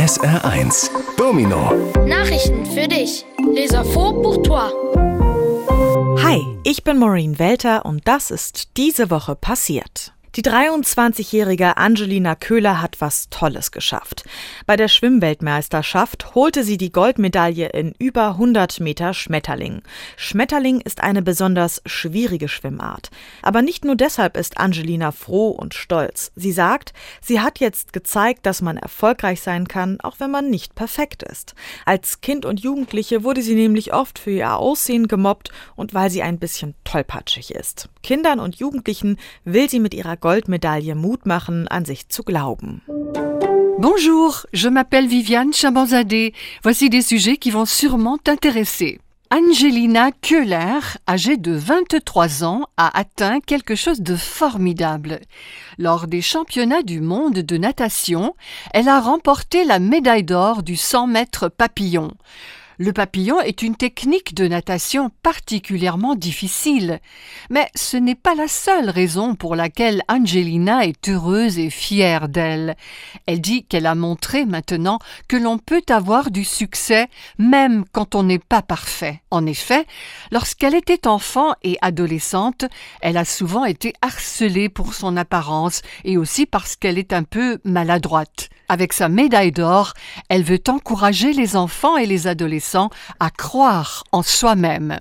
SR1 Domino Nachrichten für dich. Les infos pour toi. Hi, ich bin Maureen Welter und das ist diese Woche passiert. Die 23-jährige Angelina Köhler hat was Tolles geschafft. Bei der Schwimmweltmeisterschaft holte sie die Goldmedaille in über 100 Meter Schmetterling. Schmetterling ist eine besonders schwierige Schwimmart. Aber nicht nur deshalb ist Angelina froh und stolz. Sie sagt, sie hat jetzt gezeigt, dass man erfolgreich sein kann, auch wenn man nicht perfekt ist. Als Kind und Jugendliche wurde sie nämlich oft für ihr Aussehen gemobbt und weil sie ein bisschen tollpatschig ist. Kindern und Jugendlichen will sie mit ihrer Goldmedaille Mut machen, an sich zu glauben. Bonjour, je m'appelle Viviane Chabanzadeh. Voici des sujets qui vont sûrement t'intéresser. Angelina Köhler, âgée de 23 ans, a atteint quelque chose de formidable. Lors des championnats du monde de natation, elle a remporté la médaille d'or du 100 mètres papillon. Le papillon est une technique de natation particulièrement difficile, mais ce n'est pas la seule raison pour laquelle Angelina est heureuse et fière d'elle. Elle dit qu'elle a montré maintenant que l'on peut avoir du succès même quand on n'est pas parfait. En effet, lorsqu'elle était enfant et adolescente, elle a souvent été harcelée pour son apparence et aussi parce qu'elle est un peu maladroite. Avec sa médaille d'or, elle veut encourager les enfants et les adolescents à croire en soi-même.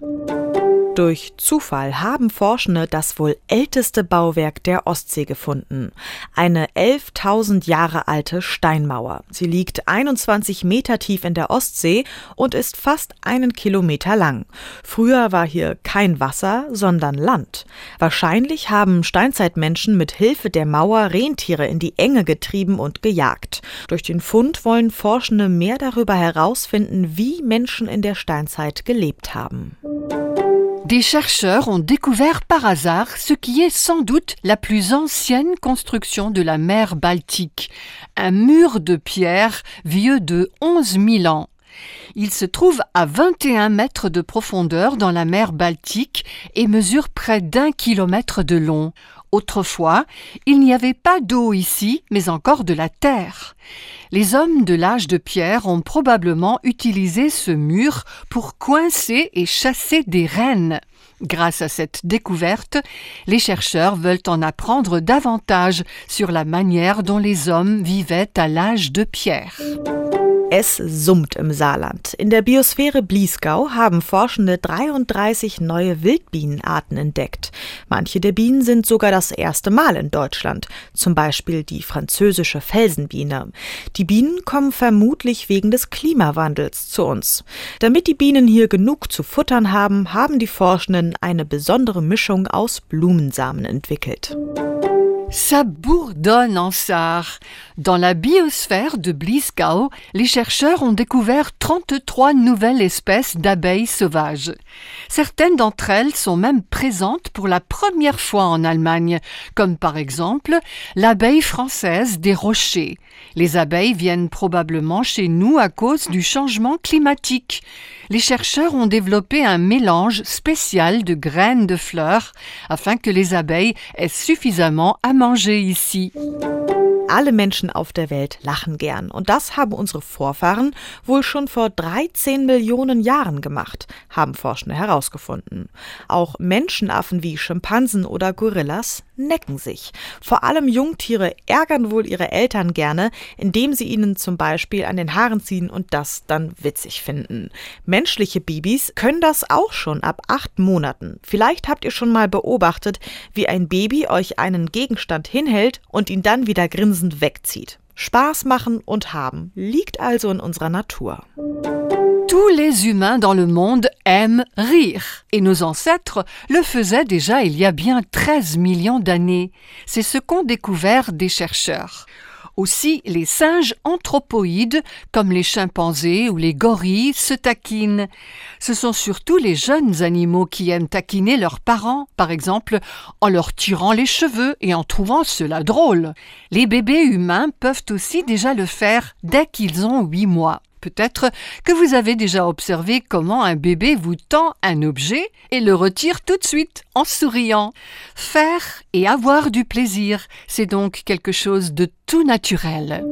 Durch Zufall haben Forschende das wohl älteste Bauwerk der Ostsee gefunden. Eine 11.000 Jahre alte Steinmauer. Sie liegt 21 Meter tief in der Ostsee und ist fast einen Kilometer lang. Früher war hier kein Wasser, sondern Land. Wahrscheinlich haben Steinzeitmenschen mit Hilfe der Mauer Rentiere in die Enge getrieben und gejagt. Durch den Fund wollen Forschende mehr darüber herausfinden, wie Menschen in der Steinzeit gelebt haben. Des chercheurs ont découvert par hasard ce qui est sans doute la plus ancienne construction de la mer Baltique, un mur de pierre vieux de 11 000 ans. Il se trouve à 21 mètres de profondeur dans la mer Baltique et mesure près d'un kilomètre de long. Autrefois, il n'y avait pas d'eau ici, mais encore de la terre. Les hommes de l'âge de pierre ont probablement utilisé ce mur pour coincer et chasser des rennes. Grâce à cette découverte, les chercheurs veulent en apprendre davantage sur la manière dont les hommes vivaient à l'âge de pierre. Es summt im Saarland. In der Biosphäre Bliesgau haben Forschende 33 neue Wildbienenarten entdeckt. Manche der Bienen sind sogar das erste Mal in Deutschland, zum Beispiel die französische Felsenbiene. Die Bienen kommen vermutlich wegen des Klimawandels zu uns. Damit die Bienen hier genug zu futtern haben, haben die Forschenden eine besondere Mischung aus Blumensamen entwickelt. Ça bourdonne en Sarre. Dans la biosphère de Bliesgau, les chercheurs ont découvert 33 nouvelles espèces d'abeilles sauvages. Certaines d'entre elles sont même présentes pour la première fois en Allemagne, comme par exemple l'abeille française des rochers. Les abeilles viennent probablement chez nous à cause du changement climatique. Les chercheurs ont développé un mélange spécial de graines de fleurs afin que les abeilles aient suffisamment à manger ici. Alle Menschen auf der Welt lachen gern. Und das haben unsere Vorfahren wohl schon vor 13 Millionen Jahren gemacht, haben Forschende herausgefunden. Auch Menschenaffen wie Schimpansen oder Gorillas necken sich. Vor allem Jungtiere ärgern wohl ihre Eltern gerne, indem sie ihnen zum Beispiel an den Haaren ziehen und das dann witzig finden. Menschliche Babys können das auch schon ab acht Monaten. Vielleicht habt ihr schon mal beobachtet, wie ein Baby euch einen Gegenstand hinhält und ihn dann wieder grinsend wegzieht. Spaß machen und haben liegt also in unserer Natur. Tous les humains dans le monde aiment rire, et nos ancêtres le faisaient déjà il y a bien 13 millions d'années. C'est ce qu'ont découvert des chercheurs. Aussi, les singes anthropoïdes, comme les chimpanzés ou les gorilles, se taquinent. Ce sont surtout les jeunes animaux qui aiment taquiner leurs parents, par exemple en leur tirant les cheveux et en trouvant cela drôle. Les bébés humains peuvent aussi déjà le faire dès qu'ils ont huit mois. Peut-être que vous avez déjà observé comment un bébé vous tend un objet et le retire tout de suite en souriant. Faire et avoir du plaisir, c'est donc quelque chose de tout naturel.